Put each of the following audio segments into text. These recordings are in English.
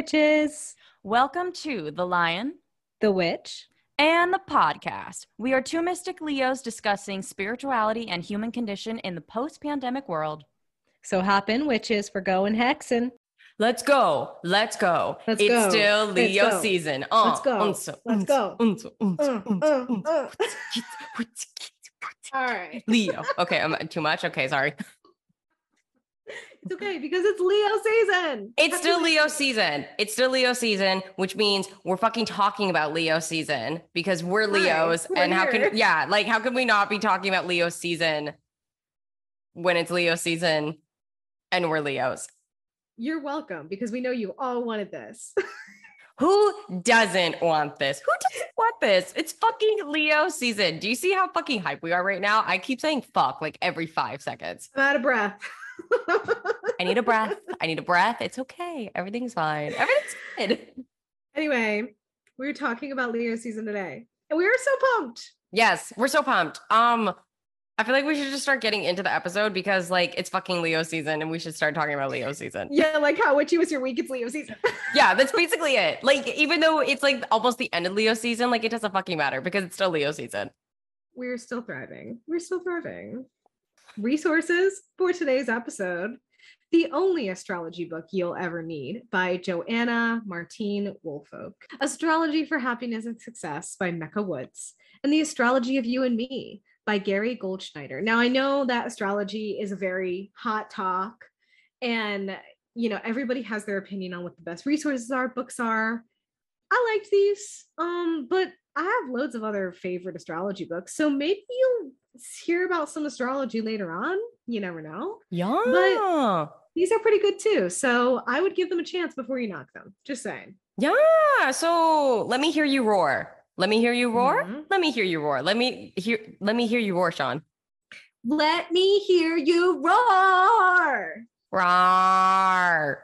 Witches. Welcome to The Lion The Witch. and the podcast. We are two mystic Leos discussing spirituality and human condition in the post pandemic world. So hop in, witches, for going hexing. Let's go. Let's go. Let's it's go. still Let's Leo go. season. Uh, um, Let's um, go. unso, Let's go. unso, unso. All right. Leo. Okay, I'm too much. Okay, sorry. It's okay because it's Leo season. It's Happy still Leo season. It's still Leo season, which means we're fucking talking about Leo season because we're Leos. we're and how here. can yeah, like how can we not be talking about Leo season when it's Leo season and we're Leos? You're welcome because we know you all wanted this. Who doesn't want this? Who doesn't want this? It's fucking Leo season. Do you see how fucking hype we are right now? I keep saying fuck like every five seconds. I'm out of breath. I need a breath. I need a breath. It's okay. Everything's fine. Everything's good. anyway, we were talking about Leo season today, and we are so pumped. Yes, we're so pumped. Um, I feel like we should just start getting into the episode because like it's fucking Leo season and we should start talking about Leo season. Yeah, like how witchy was your week? It's Leo season. Yeah, that's basically it. Like, even though it's like almost the end of Leo season, like it doesn't fucking matter because it's still Leo season. we're still thriving. We're still thriving. Resources for today's episode The Only Astrology Book You'll Ever Need by Joanna Martine Woolfolk, Astrology for Happiness and Success by Mecca Woods, and The Astrology of You and Me by Gary Goldschneider. Now, I know that astrology is a very hot talk, and you know, everybody has their opinion on what the best resources are, books are. I liked these, um, but I have loads of other favorite astrology books. So maybe you'll hear about some astrology later on. You never know. Yeah. But These are pretty good too. So I would give them a chance before you knock them. Just saying. yeah. So let me hear you roar. Let me hear you roar. Mhm. Let me hear you roar. Let me hear let me hear you roar, Shaun. Let me hear you roar. Roar.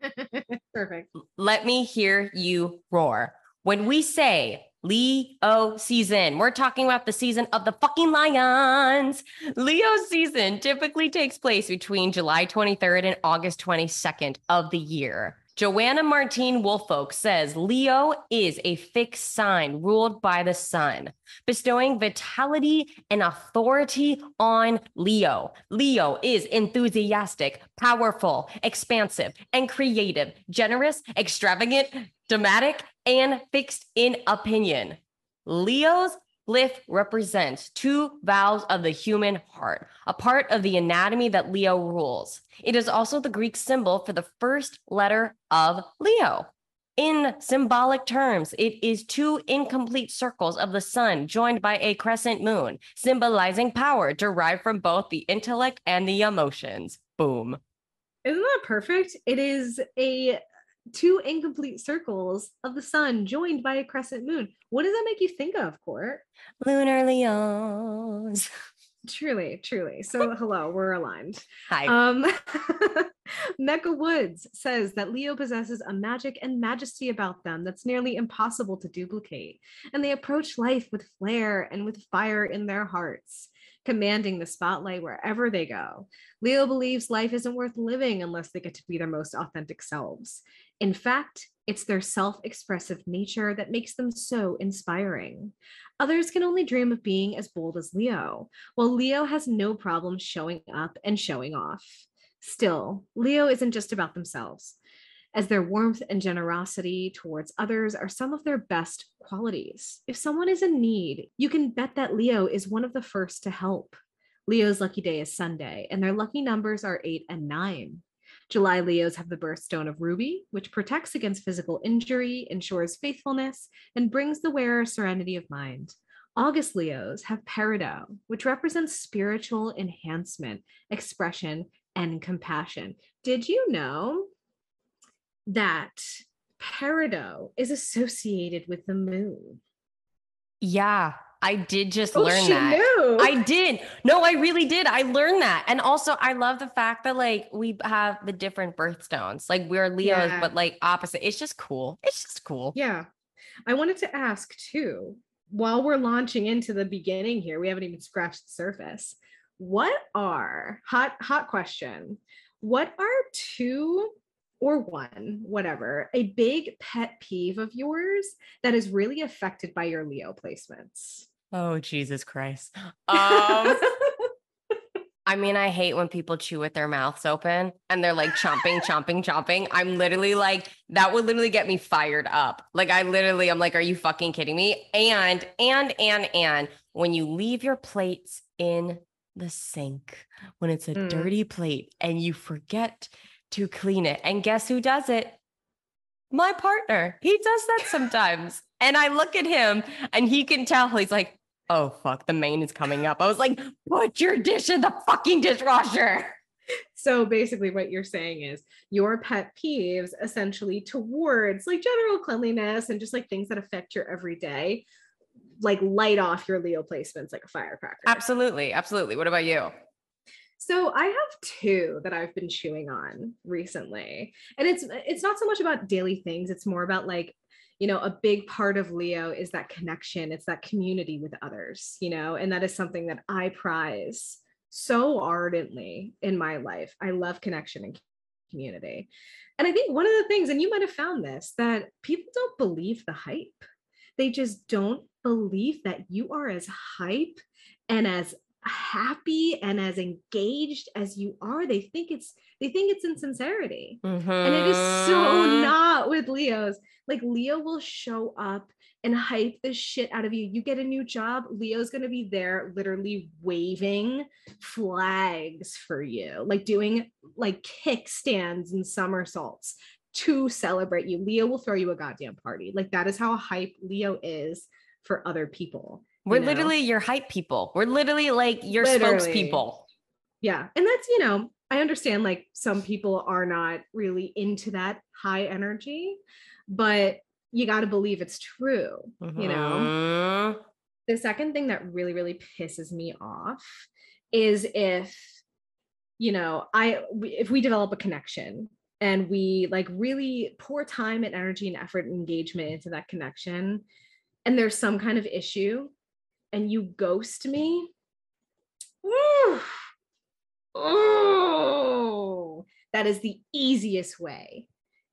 Perfect. let me hear you roar. When we say Leo season, we're talking about the season of the fucking lions. Leo season typically takes place between July 23rd and August 22nd of the year. Joanna Martine Woolfolk says Leo is a fixed sign ruled by the sun, bestowing vitality and authority on Leo. Leo is enthusiastic, powerful, expansive, and creative, generous, extravagant, dramatic, and fixed in opinion. Leo's glyph represents two valves of the human heart, a part of the anatomy that Leo rules. It is also the Greek symbol for the first letter of Leo. In symbolic terms, it is two incomplete circles of the sun joined by a crescent moon, symbolizing power derived from both the intellect and the emotions. Boom. Isn't that perfect? It is a two incomplete circles of the sun joined by a crescent moon. What does that make you think of, Court? Lunar Leos. Truly, truly. So hello, we're aligned. Hi. Um, Mecca Woods says that Leo possesses a magic and majesty about them that's nearly impossible to duplicate, and they approach life with flair and with fire in their hearts, commanding the spotlight wherever they go. Leo believes life isn't worth living unless they get to be their most authentic selves. In fact, it's their self expressive nature that makes them so inspiring. Others can only dream of being as bold as Leo, while Leo has no problem showing up and showing off. Still, Leo isn't just about themselves, as their warmth and generosity towards others are some of their best qualities. If someone is in need, you can bet that Leo is one of the first to help. Leo's lucky day is Sunday, and their lucky numbers are eight and nine. July Leos have the birthstone of ruby, which protects against physical injury, ensures faithfulness, and brings the wearer serenity of mind. August Leos have peridot, which represents spiritual enhancement, expression, and compassion. Did you know that peridot is associated with the moon? yeah, I did just Oh, learn that. knew. I did. No, I really did. I learned that. And also I love the fact that like we have the different birthstones. Like we're Leos, Yeah. but like opposite. It's just cool. It's just cool. Yeah. I wanted to ask too, while we're launching into the beginning here, we haven't even scratched the surface. What are hot hot question? What are two or one, whatever, a big pet peeve of yours that is really affected by your Leo placements? Oh, Jesus Christ. Um, I mean, I hate when people chew with their mouths open and they're like chomping, chomping, chomping. I'm literally like, that would literally get me fired up. Like, I literally, I'm like, are you fucking kidding me? And, and, and, and when you leave your plates in the sink, when it's a Mm. dirty plate and you forget to clean it. And guess who does it? My partner. He does that sometimes. and I look at him and he can tell he's like, oh, fuck, the mane is coming up. I was like, put your dish in the fucking dishwasher. So basically, what you're saying is your pet peeves essentially towards like general cleanliness and just like things that affect your everyday, like light off your Leo placements like a firecracker. Absolutely. Absolutely. What about you? So I have two that I've been chewing on recently. And it's it's not so much about daily things, it's more about like you know, a big part of Leo is that connection, it's that community with others, you know, and that is something that I prize so ardently in my life. I love connection and community. And I think one of the things, and you might have found this, that people don't believe the hype. They just don't believe that you are as hype and as happy and as engaged as you are. They think it's they think it's insincerity. And it is so Mhm. not with Leos. Like Leo will show up and hype the shit out of you. You get a new job, Leo's going to be there literally waving flags for you, like doing like kickstands and somersaults to celebrate you. Leo will throw you a goddamn party. Like that is how hype Leo is for other people. You We're know? literally your hype people. We're literally like your Literally. spokespeople. Yeah. And that's, you know, I understand like some people are not really into that high energy, but you got to believe it's true, you know? Mhm. The second thing that really, really pisses me off is if, you know, I, if we develop a connection and we like really pour time and energy and effort and engagement into that connection, and there's some kind of issue and you ghost me, woo, oh, that is the easiest way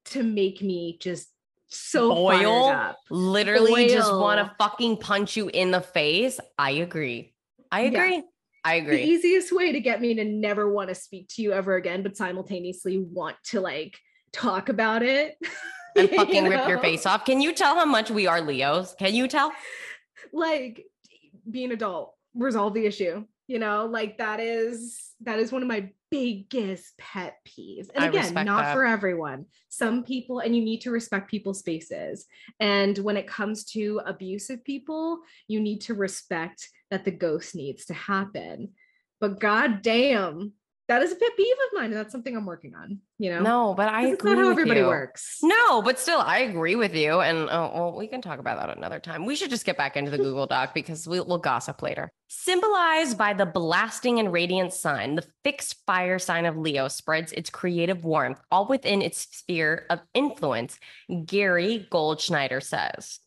to make me just so Boil? Literally just want to fucking punch you in the face. I agree. I Yeah. agree. I agree. The easiest way to get me to never want to speak to you ever again, but simultaneously want to like talk about it and you fucking rip your face off. Can you tell how much we are Leos? Can you tell? like be an adult resolve the issue you know? Like that is that is one of my biggest pet peeves. And I again not that. for everyone. Some people and you need to respect people's spaces. And when it comes to abusive people you need to respect that the ghost needs to happen. But god damn that is a pet peeve of mine and that's something i'm working on you know No, but I agree not how everybody you. works No, but still, I agree with you. And oh, well, we can talk about that another time. We should just get back into the Google Doc because we, we'll gossip later. Symbolized by the blasting and radiant sun, the fixed fire sign of Leo spreads its creative warmth all within its sphere of influence, Gary Goldschneider says.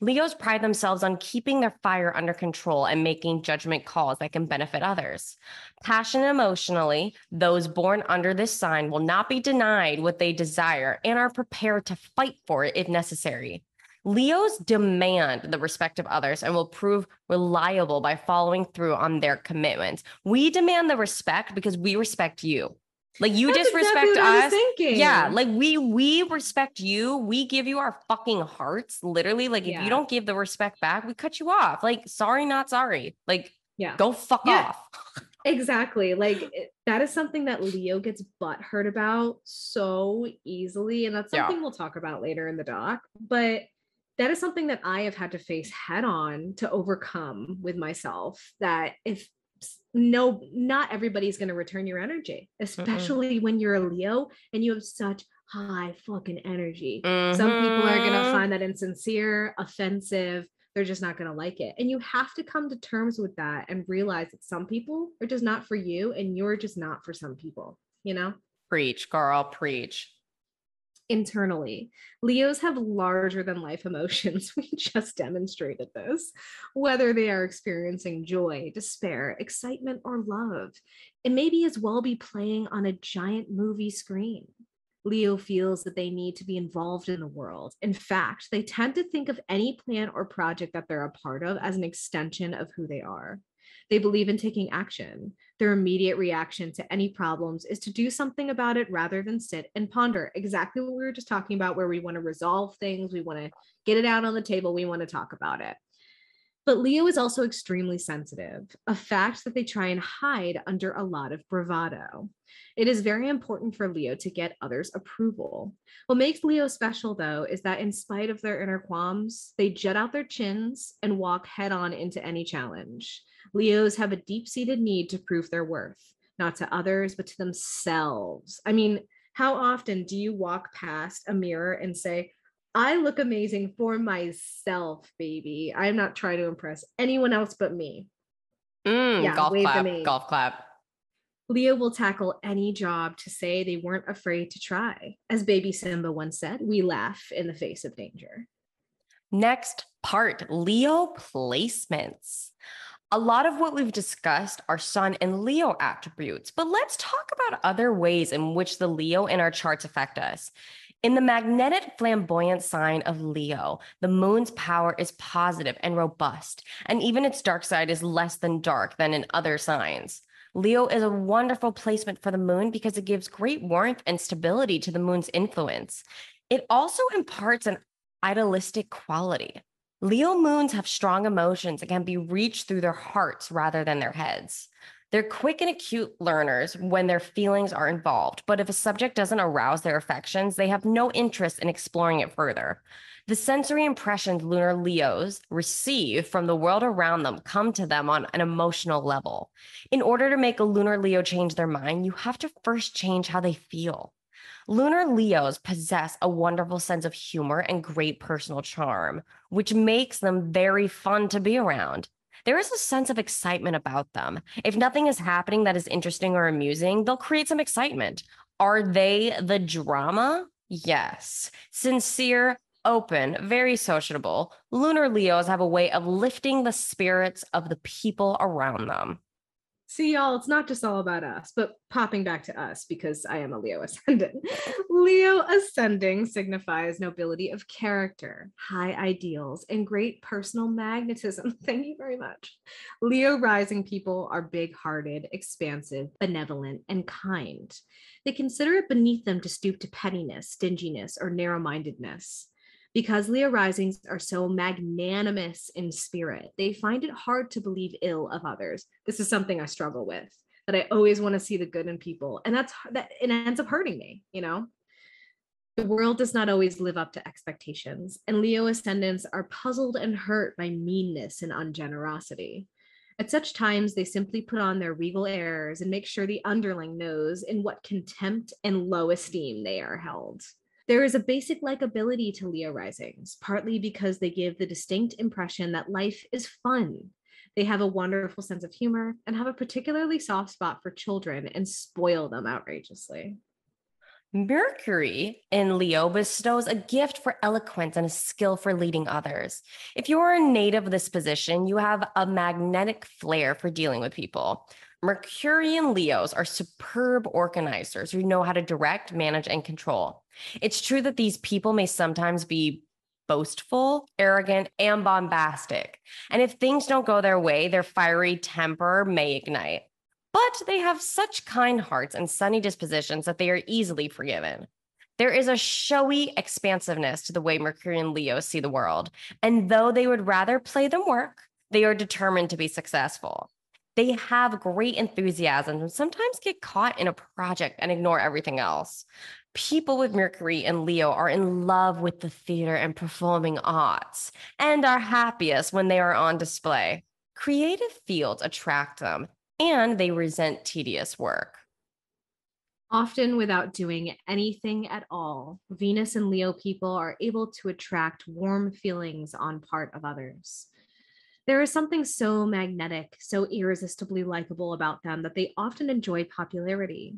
Leos pride themselves on keeping their fire under control and making judgment calls that can benefit others. Passionate emotionally, those born under this sign will not be denied what they desire and are prepared to fight for it if necessary. Leos demand the respect of others and will prove reliable by following through on their commitments. We demand the respect because we respect you. Like you That's disrespect exactly what I was us. Yeah, like we we respect you. We give you our fucking hearts. Literally, like if you don't give the respect back, we cut you off. Like sorry, not sorry. Like yeah go fuck Yeah. off. Exactly. Like that is something that Leo gets butt hurt about so easily. And that's Yeah. something we'll talk about later in the doc. But that is something that I have had to face head on to overcome with myself. That if no, not everybody's going to return your energy, especially when you're a Leo and you have such high fucking energy. Some people are going to Mhm. find that insincere, offensive. They're just not going to like it. And you have to come to terms with that and realize that some people are just not for you and you're just not for some people, you know? preach, girl, preach. Internally, Leos have larger than life emotions. We just demonstrated this. Whether they are experiencing joy, despair, excitement, or love, it may be as well be playing on a giant movie screen. Leo feels that they need to be involved in the world. In fact, they tend to think of any plan or project that they're a part of as an extension of who they are. They believe in taking action. Their immediate reaction to any problems is to do something about it rather than sit and ponder. Exactly what we were just talking about, where we want to resolve things, we want to get it out on the table, we want to talk about it. But Leo is also extremely sensitive, a fact that they try and hide under a lot of bravado. It is very important for Leo to get others' approval. What makes Leo special, though, is that in spite of their inner qualms, they jet out their chins and walk head on into any challenge. Leos have a deep seated need to prove their worth, not to others, but to themselves. I mean, how often do you walk past a mirror and say, I look amazing for myself, baby. I'm not trying to impress anyone else but me. Mm, yeah, golf clap. Golf clap. Leo will tackle any job to say they weren't afraid to try. As baby Simba once said, we laugh in the face of danger. Next part Leo placements. A lot of what we've discussed are Sun and Leo attributes, but let's talk about other ways in which the Leo in our charts affect us. In the magnetic flamboyant sign of Leo, the moon's power is positive and robust, and even its dark side is less than dark than in other signs. Leo is a wonderful placement for the moon because it gives great warmth and stability to the moon's influence. It also imparts an idealistic quality. Leo moons have strong emotions and can be reached through their hearts rather than their heads. They're quick and acute learners when their feelings are involved, but if a subject doesn't arouse their affections, they have no interest in exploring it further. The sensory impressions lunar Leos receive from the world around them come to them on an emotional level. In order to make a lunar Leo change their mind, you have to first change how they feel. Lunar Leos possess a wonderful sense of humor and great personal charm, which makes them very fun to be around there is a sense of excitement about them. If nothing is happening that is interesting or amusing, they'll create some excitement. Are they the drama? Yes. Sincere, open, very sociable. Lunar Leos have a way of lifting the spirits of the people around them. See, y'all, it's not just all about us, but popping back to us because I am a Leo ascendant. Leo ascending signifies nobility of character, high ideals, and great personal magnetism. Thank you very much. Leo rising people are big hearted, expansive, benevolent, and kind. They consider it beneath them to stoop to pettiness, stinginess, or narrow mindedness. Because Leo risings are so magnanimous in spirit, they find it hard to believe ill of others. This is something I struggle with, that I always want to see the good in people. And that's that it ends up hurting me, you know? The world does not always live up to expectations, and Leo ascendants are puzzled and hurt by meanness and ungenerosity. At such times, they simply put on their regal airs and make sure the underling knows in what contempt and low esteem they are held. There is a basic likability to Leo risings, partly because they give the distinct impression that life is fun. They have a wonderful sense of humor and have a particularly soft spot for children and spoil them outrageously. Mercury in Leo bestows a gift for eloquence and a skill for leading others. If you are a native of this position, you have a magnetic flair for dealing with people. Mercurian Leos are superb organizers who know how to direct, manage, and control. It's true that these people may sometimes be boastful, arrogant, and bombastic. And if things don't go their way, their fiery temper may ignite. But they have such kind hearts and sunny dispositions that they are easily forgiven. There is a showy expansiveness to the way Mercurian Leos see the world. And though they would rather play than work, they are determined to be successful they have great enthusiasm and sometimes get caught in a project and ignore everything else. People with Mercury and Leo are in love with the theater and performing arts and are happiest when they are on display. Creative fields attract them and they resent tedious work. Often without doing anything at all, Venus and Leo people are able to attract warm feelings on part of others. There is something so magnetic, so irresistibly likable about them that they often enjoy popularity.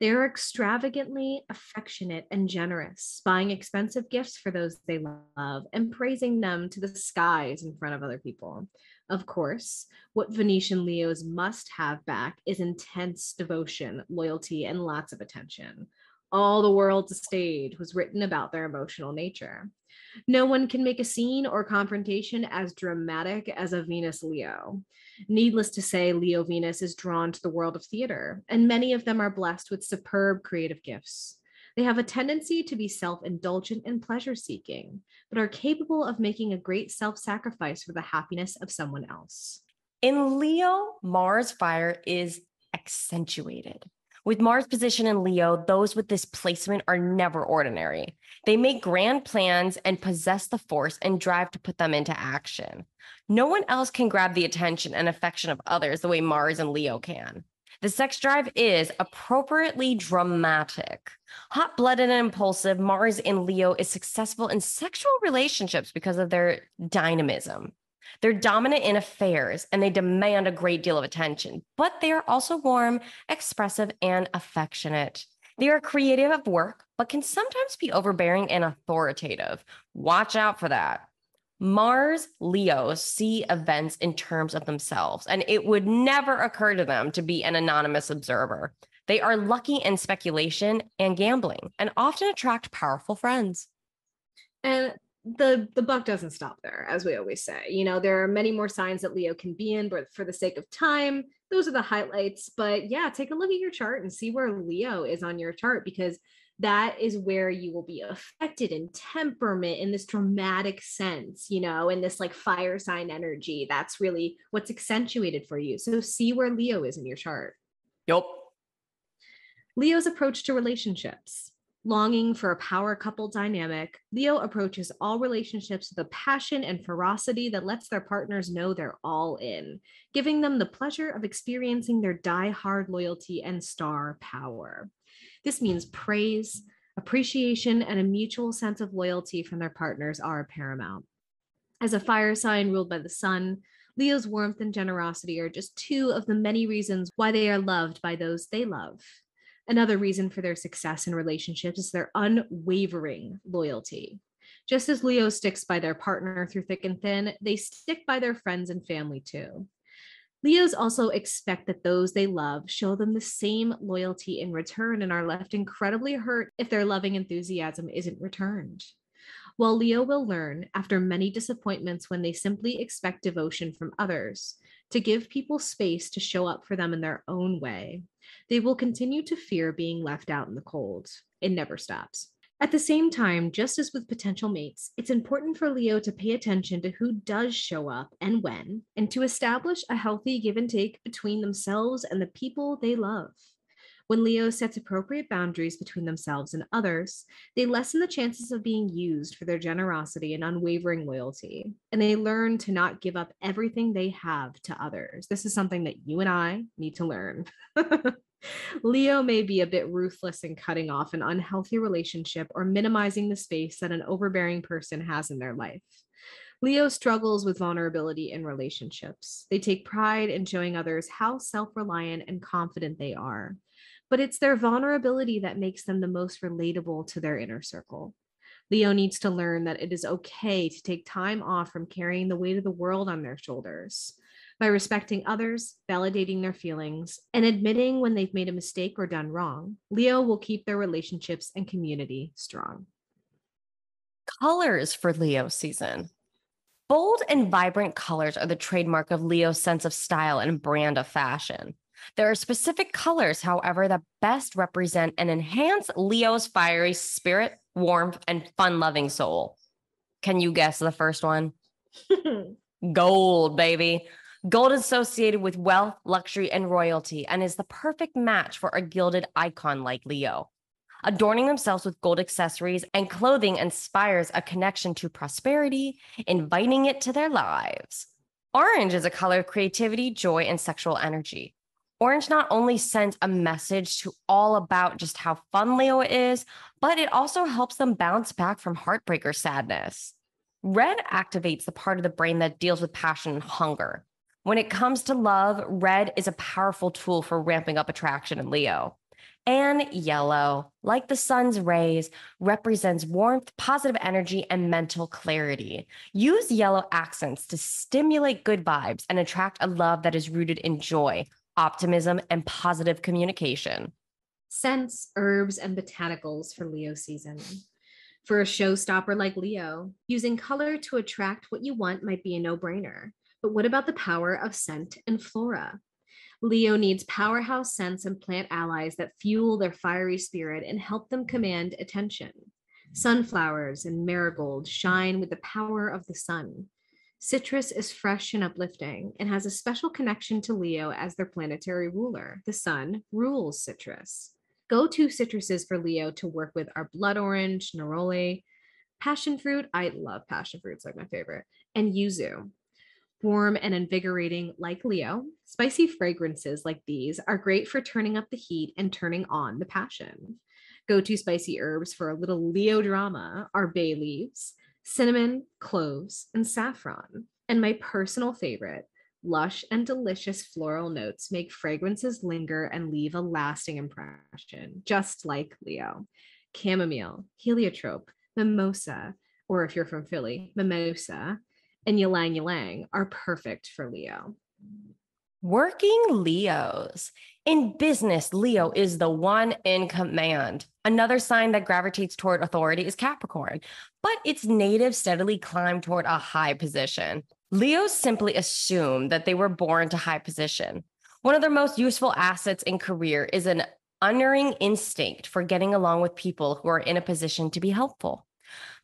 They are extravagantly affectionate and generous, buying expensive gifts for those they love and praising them to the skies in front of other people. Of course, what Venetian Leos must have back is intense devotion, loyalty, and lots of attention. All the World's Stage was written about their emotional nature. No one can make a scene or confrontation as dramatic as a Venus Leo. Needless to say, Leo Venus is drawn to the world of theater, and many of them are blessed with superb creative gifts. They have a tendency to be self indulgent and pleasure seeking, but are capable of making a great self sacrifice for the happiness of someone else. In Leo, Mars fire is accentuated. With Mars position in Leo, those with this placement are never ordinary. They make grand plans and possess the force and drive to put them into action. No one else can grab the attention and affection of others the way Mars and Leo can. The sex drive is appropriately dramatic. Hot blooded and impulsive, Mars in Leo is successful in sexual relationships because of their dynamism. They're dominant in affairs and they demand a great deal of attention, but they are also warm, expressive, and affectionate. They are creative at work, but can sometimes be overbearing and authoritative. Watch out for that. Mars Leos see events in terms of themselves, and it would never occur to them to be an anonymous observer. They are lucky in speculation and gambling and often attract powerful friends. And the the buck doesn't stop there as we always say. You know there are many more signs that leo can be in but for the sake of time those are the highlights. But yeah take a look at your chart and see where leo is on your chart because that is where you will be affected in temperament in this dramatic sense you know in this like fire sign energy. That's really what's accentuated for you. So see where leo is in your chart. Yep leo's approach to relationships Longing for a power couple dynamic, Leo approaches all relationships with a passion and ferocity that lets their partners know they're all in, giving them the pleasure of experiencing their die-hard loyalty and star power. This means praise, appreciation, and a mutual sense of loyalty from their partners are paramount. As a fire sign ruled by the sun, Leo's warmth and generosity are just two of the many reasons why they are loved by those they love. Another reason for their success in relationships is their unwavering loyalty. Just as Leo sticks by their partner through thick and thin, they stick by their friends and family too. Leos also expect that those they love show them the same loyalty in return and are left incredibly hurt if their loving enthusiasm isn't returned. While Leo will learn, after many disappointments when they simply expect devotion from others, to give people space to show up for them in their own way, they will continue to fear being left out in the cold. It never stops. At the same time, just as with potential mates, it's important for Leo to pay attention to who does show up and when, and to establish a healthy give and take between themselves and the people they love. When Leo sets appropriate boundaries between themselves and others, they lessen the chances of being used for their generosity and unwavering loyalty, and they learn to not give up everything they have to others. This is something that you and I need to learn. Leo may be a bit ruthless in cutting off an unhealthy relationship or minimizing the space that an overbearing person has in their life. Leo struggles with vulnerability in relationships. They take pride in showing others how self reliant and confident they are but it's their vulnerability that makes them the most relatable to their inner circle. Leo needs to learn that it is okay to take time off from carrying the weight of the world on their shoulders. By respecting others, validating their feelings, and admitting when they've made a mistake or done wrong, Leo will keep their relationships and community strong. Colors for Leo season. Bold and vibrant colors are the trademark of Leo's sense of style and brand of fashion. There are specific colors, however, that best represent and enhance Leo's fiery spirit, warmth, and fun loving soul. Can you guess the first one? Gold, baby. Gold is associated with wealth, luxury, and royalty, and is the perfect match for a gilded icon like Leo. Adorning themselves with gold accessories and clothing inspires a connection to prosperity, inviting it to their lives. Orange is a color of creativity, joy, and sexual energy. Orange not only sends a message to all about just how fun Leo is, but it also helps them bounce back from heartbreak or sadness. Red activates the part of the brain that deals with passion and hunger. When it comes to love, red is a powerful tool for ramping up attraction in Leo. And yellow, like the sun's rays, represents warmth, positive energy, and mental clarity. Use yellow accents to stimulate good vibes and attract a love that is rooted in joy, optimism, and positive communication. scents, herbs, and botanicals for Leo season. For a showstopper like Leo, using color to attract what you want might be a no brainer. But what about the power of scent and flora? Leo needs powerhouse scents and plant allies that fuel their fiery spirit and help them command attention. Sunflowers and marigolds shine with the power of the sun. Citrus is fresh and uplifting and has a special connection to Leo as their planetary ruler. The sun rules citrus. Go to citruses for Leo to work with are blood orange, neroli, passion fruit. I love passion fruit, it's like my favorite, and yuzu. Warm and invigorating, like Leo, spicy fragrances like these are great for turning up the heat and turning on the passion. Go to spicy herbs for a little Leo drama are bay leaves, cinnamon, cloves, and saffron. And my personal favorite, lush and delicious floral notes make fragrances linger and leave a lasting impression, just like Leo. Chamomile, heliotrope, mimosa, or if you're from Philly, mimosa, and ylang ylang are perfect for Leo. Working Leos. In business, Leo is the one in command. Another sign that gravitates toward authority is Capricorn, but its natives steadily climb toward a high position. Leos simply assume that they were born to high position. One of their most useful assets in career is an unerring instinct for getting along with people who are in a position to be helpful.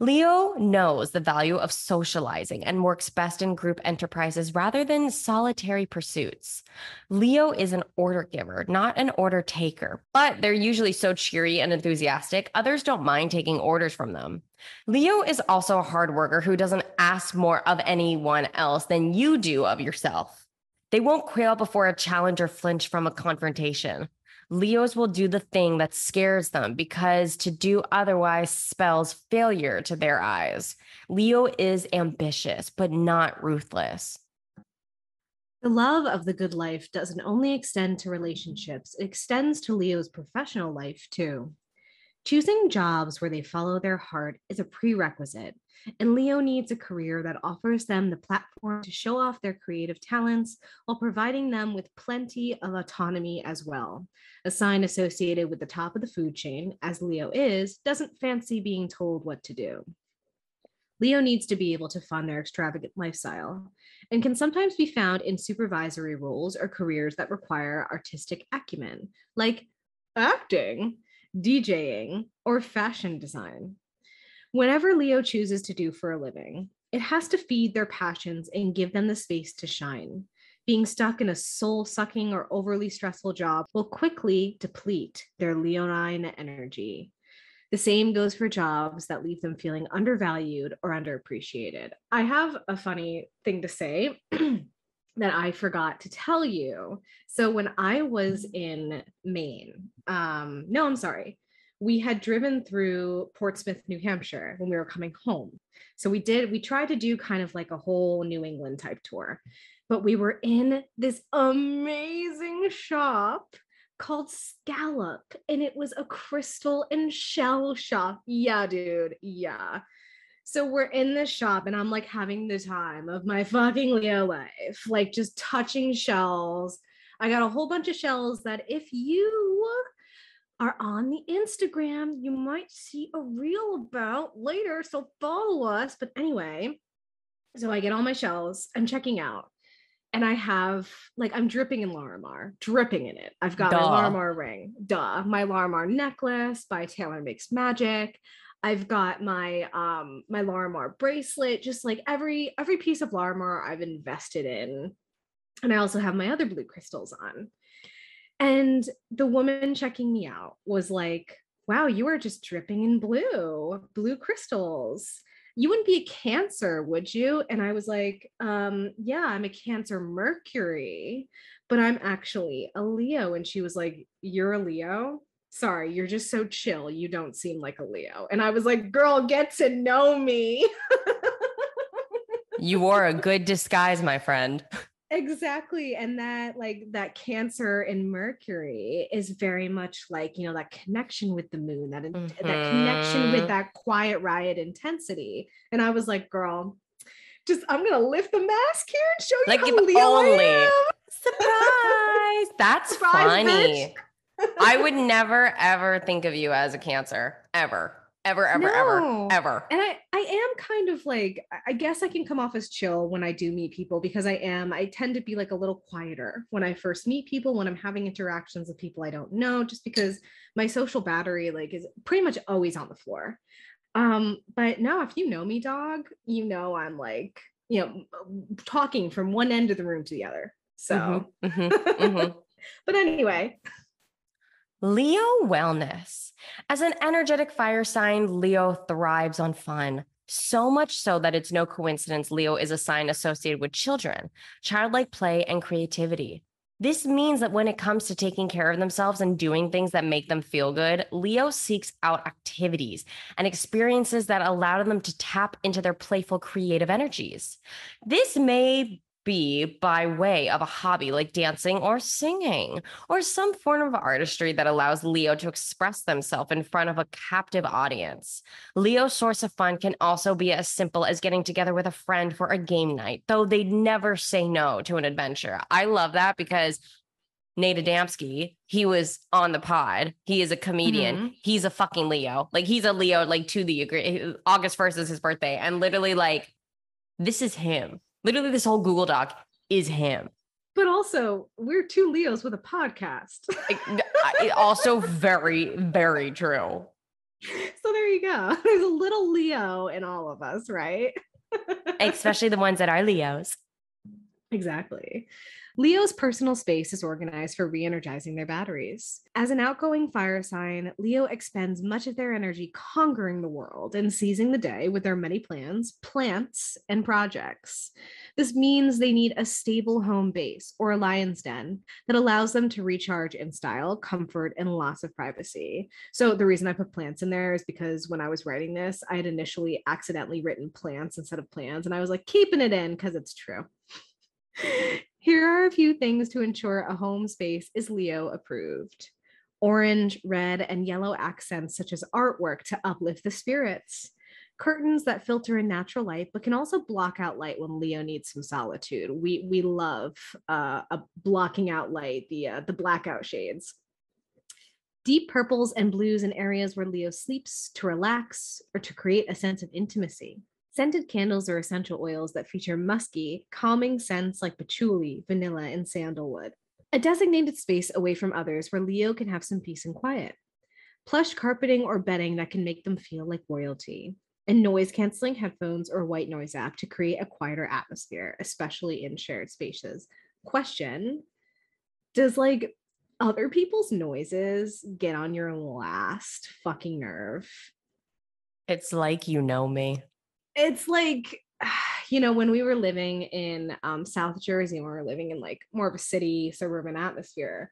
Leo knows the value of socializing and works best in group enterprises rather than solitary pursuits. Leo is an order giver, not an order taker, but they're usually so cheery and enthusiastic, others don't mind taking orders from them. Leo is also a hard worker who doesn't ask more of anyone else than you do of yourself. They won't quail before a challenge or flinch from a confrontation. Leos will do the thing that scares them because to do otherwise spells failure to their eyes. Leo is ambitious, but not ruthless. The love of the good life doesn't only extend to relationships, it extends to Leo's professional life too. Choosing jobs where they follow their heart is a prerequisite, and Leo needs a career that offers them the platform to show off their creative talents while providing them with plenty of autonomy as well. A sign associated with the top of the food chain, as Leo is, doesn't fancy being told what to do. Leo needs to be able to fund their extravagant lifestyle and can sometimes be found in supervisory roles or careers that require artistic acumen, like acting, DJing, or fashion design. Whatever Leo chooses to do for a living, it has to feed their passions and give them the space to shine. Being stuck in a soul sucking or overly stressful job will quickly deplete their Leonine energy. The same goes for jobs that leave them feeling undervalued or underappreciated. I have a funny thing to say that I forgot to tell you. So when I was in Maine, um, no, I'm sorry, we had driven through Portsmouth, New Hampshire when we were coming home. So we did, we tried to do kind of like a whole New England type tour, but we were in this amazing shop called Scallop and it was a crystal and shell shop. Yeah, dude. Yeah. So we're in this shop and I'm like having the time of my fucking Leo life, like just touching shells. I got a whole bunch of shells that if you are on the Instagram. You might see a reel about later, so follow us. But anyway, so I get all my shells. I'm checking out. And I have like I'm dripping in Larimar, dripping in it. I've got Duh. my Larimar ring, duh, my Larimar necklace by Taylor Makes Magic. I've got my um my Larimar bracelet, just like every every piece of Larimar I've invested in. And I also have my other blue crystals on. And the woman checking me out was like, wow, you are just dripping in blue, blue crystals. You wouldn't be a cancer, would you? And I was like, um, yeah, I'm a cancer Mercury, but I'm actually a Leo. And she was like, You're a Leo? Sorry, you're just so chill. You don't seem like a Leo. And I was like, girl, get to know me. you wore a good disguise, my friend. exactly and that like that cancer in mercury is very much like you know that connection with the moon that mm-hmm. that connection with mm-hmm. that quiet riot intensity and i was like girl just i'm gonna lift the mask here and show you like how if Leo only surprise that's Surprise, funny. I would never ever think of you as a cancer. Ever. Ever, ever, No. ever, ever. And I, I am kind of like, I- guess I can come off as chill when I do meet people because I am, I tend to be like a little quieter when I first meet people, when I'm having interactions with people I don't know, just because my social battery like is pretty much always on the floor. Um, but no, if you know me, dog, you know I'm like, you know, talking from one end of the room to the other. So, Mhm, mhm, mhm. but anyway, Leo wellness. As an energetic fire sign, Leo thrives on fun. So much so that it's no coincidence Leo is a sign associated with children, childlike play, and creativity. This means that when it comes to taking care of themselves and doing things that make them feel good, Leo seeks out activities and experiences that allow them to tap into their playful, creative energies. This may be by way of a hobby like dancing or singing, or some form of artistry that allows Leo to express themselves in front of a captive audience. Leo's source of fun can also be as simple as getting together with a friend for a game night, though they'd never say no to an adventure. I love that because Nate Adamski, he was on the pod. He is a comedian. Mhm. He's a fucking Leo. Like he's a Leo, like to the agree. August 1st is his birthday. And literally, like, this is him. Literally, this whole Google Doc is him. but also we're two Leos with a podcast. Like, also very, very true. so there you go. There's a little Leo in all of us, right? Especially the ones that are Leos. Exactly. Leo's personal space is organized for re energizing their batteries. As an outgoing fire sign, Leo expends much of their energy conquering the world and seizing the day with their many plans, plants, and projects. This means they need a stable home base or a lion's den that allows them to recharge in style, comfort, and lots of privacy. So, the reason I put plants in there is because when I was writing this, I had initially accidentally written plants instead of plans, and I was like, keeping it in because it's true. Here are a few things to ensure a home space is Leo approved. Orange, red, and yellow accents, such as artwork to uplift the spirits. Curtains that filter in natural light, but can also block out light when Leo needs some solitude. We we love uh, a blocking out light, the uh, the blackout shades. Deep purples and blues in areas where Leo sleeps to relax or to create a sense of intimacy. Scented candles are essential oils that feature musky, calming scents like patchouli, vanilla, and sandalwood. A designated space away from others where Leo can have some peace and quiet. Plush carpeting or bedding that can make them feel like royalty. And noise canceling headphones or white noise app to create a quieter atmosphere, especially in shared spaces. Question Does like other people's noises get on your last fucking nerve? It's like you know me. It's like you know when we were living in um, south jersey when we were living in like more of a city suburban atmosphere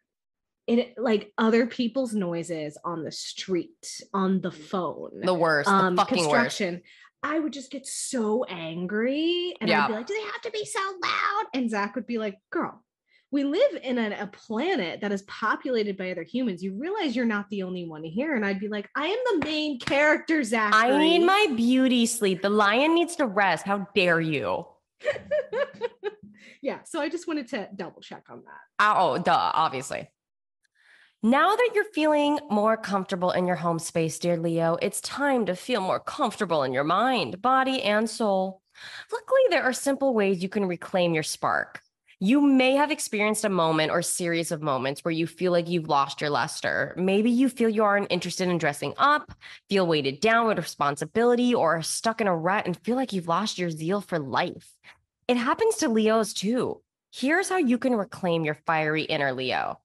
it like other people's noises on the street on the phone The worst. um the fucking worst. construction i would just get so angry and Yeah. i'd be like do they have to be so loud and zach would be like girl we live in a, a planet that is populated by other humans. You realize you're not the only one here. And I'd be like, I am the main character, Zach. I need my beauty sleep. The lion needs to rest. How dare you? yeah. So I just wanted to double check on that. Ah, oh, duh, obviously. Now that you're feeling more comfortable in your home space, dear Leo, it's time to feel more comfortable in your mind, body, and soul. Luckily, there are simple ways you can reclaim your spark. You may have experienced a moment or series of moments where you feel like you've lost your luster. Maybe you feel you aren't interested in dressing up, feel weighted down with responsibility, or are stuck in a rut and feel like you've lost your zeal for life. It happens to Leos too. Here's how you can reclaim your fiery inner Leo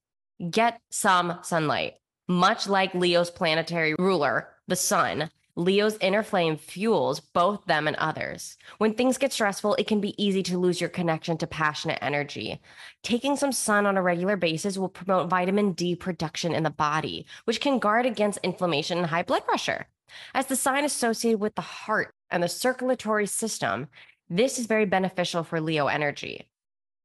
get some sunlight. Much like Leo's planetary ruler, the sun, Leo's inner flame fuels both them and others. When things get stressful, it can be easy to lose your connection to passionate energy. Taking some sun on a regular basis will promote vitamin D production in the body, which can guard against inflammation and high blood pressure. As the sign associated with the heart and the circulatory system, this is very beneficial for Leo energy.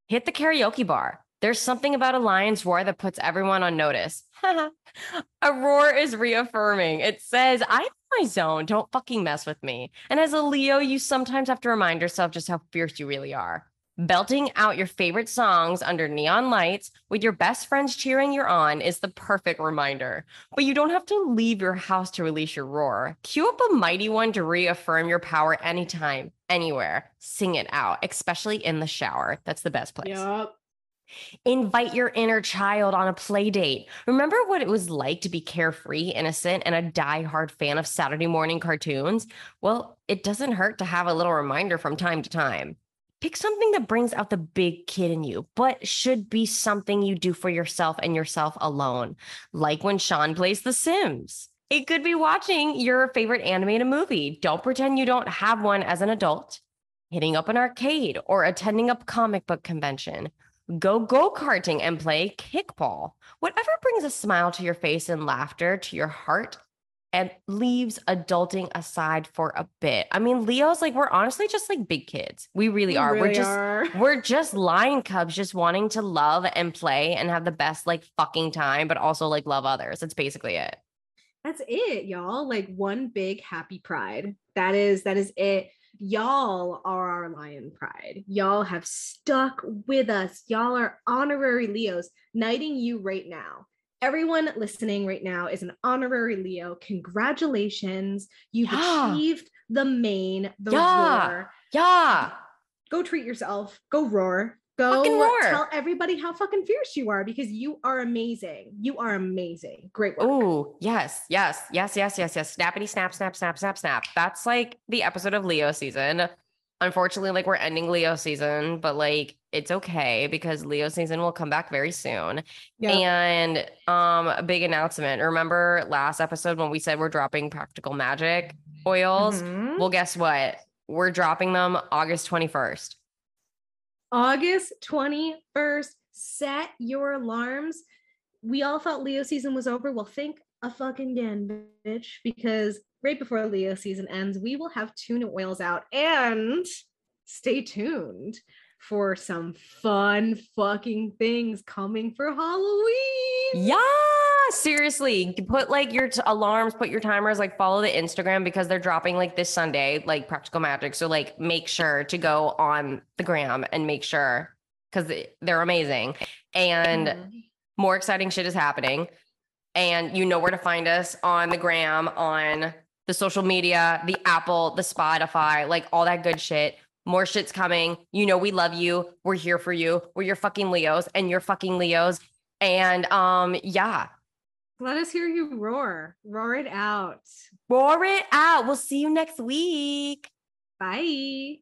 Hit the karaoke bar. There's something about a lion's roar that puts everyone on notice. a roar is reaffirming. It says, in my zone. Don't fucking mess with me. And as a Leo, you sometimes have to remind yourself just how fierce you really are. Belting out your favorite songs under neon lights with your best friends cheering you on is the perfect reminder. But you don't have to leave your house to release your roar. Cue up a mighty one to reaffirm your power anytime, anywhere. Sing it out, especially in the shower. That's the best place. Yup. Invite your inner child on a play date. Remember what it was like to be carefree, innocent, and a die-hard fan of Saturday morning cartoons? Well, it doesn't hurt to have a little reminder from time to time. Pick something that brings out the big kid in you, but should be something you do for yourself and yourself alone, like when Shaun plays The Sims. It could be watching your favorite animated movie. Don't pretend you don't have one as an adult. Hitting up an arcade or attending a comic book convention go go karting and play kickball. Whatever brings a smile to your face and laughter to your heart and leaves adulting aside for a bit. I mean, Leo's like, we're honestly just like big kids. We really We are. we're just are. we're just lion cubs just wanting to love and play and have the best like fucking time, but also like love others. That's basically it. That's it, y'all. Like one big happy pride. That is that is it. Y'all are our lion pride. Y'all have stuck with us. Y'all are honorary Leos, knighting you right now. Everyone listening right now is an honorary Leo. Congratulations. You've Yeah. achieved the mane, the Yeah. roar. Yeah. Go treat yourself. Go roar. Go tell everybody how fucking fierce you are because you are amazing. You are amazing. Great work. Oh, yes, yes, yes, yes, yes, yes. Snappity snap, snap, snap, snap, snap. That's like the episode of Leo season. Unfortunately, like we're ending Leo season, but like it's okay because Leo season will come back very soon. Yeah. And um a big announcement. Remember last episode when we said we're dropping practical magic oils? Mhm. Well, guess what? We're dropping them August 21st. August 21st, set your alarms. We all thought Leo season was over. Well, think a fucking again, bitch, because right before Leo season ends, we will have tuna oils out and stay tuned for some fun fucking things coming for Halloween. Yeah, seriously. Put like your t- alarms, put your timers, like follow the Instagram because they're dropping like this Sunday, like practical magic. So like make sure to go on the gram and make sure because they're amazing. And Mhm. more exciting shit is happening. And you know where to find us on the gram, on the social media, the Apple, the Spotify, like all that good shit. More shit's coming. You know we love you. We're here for you. We're your fucking Leos and you're fucking Leos. And um yeah, Let us hear you roar. Roar it out. roar it out. We'll see you next week. Bye.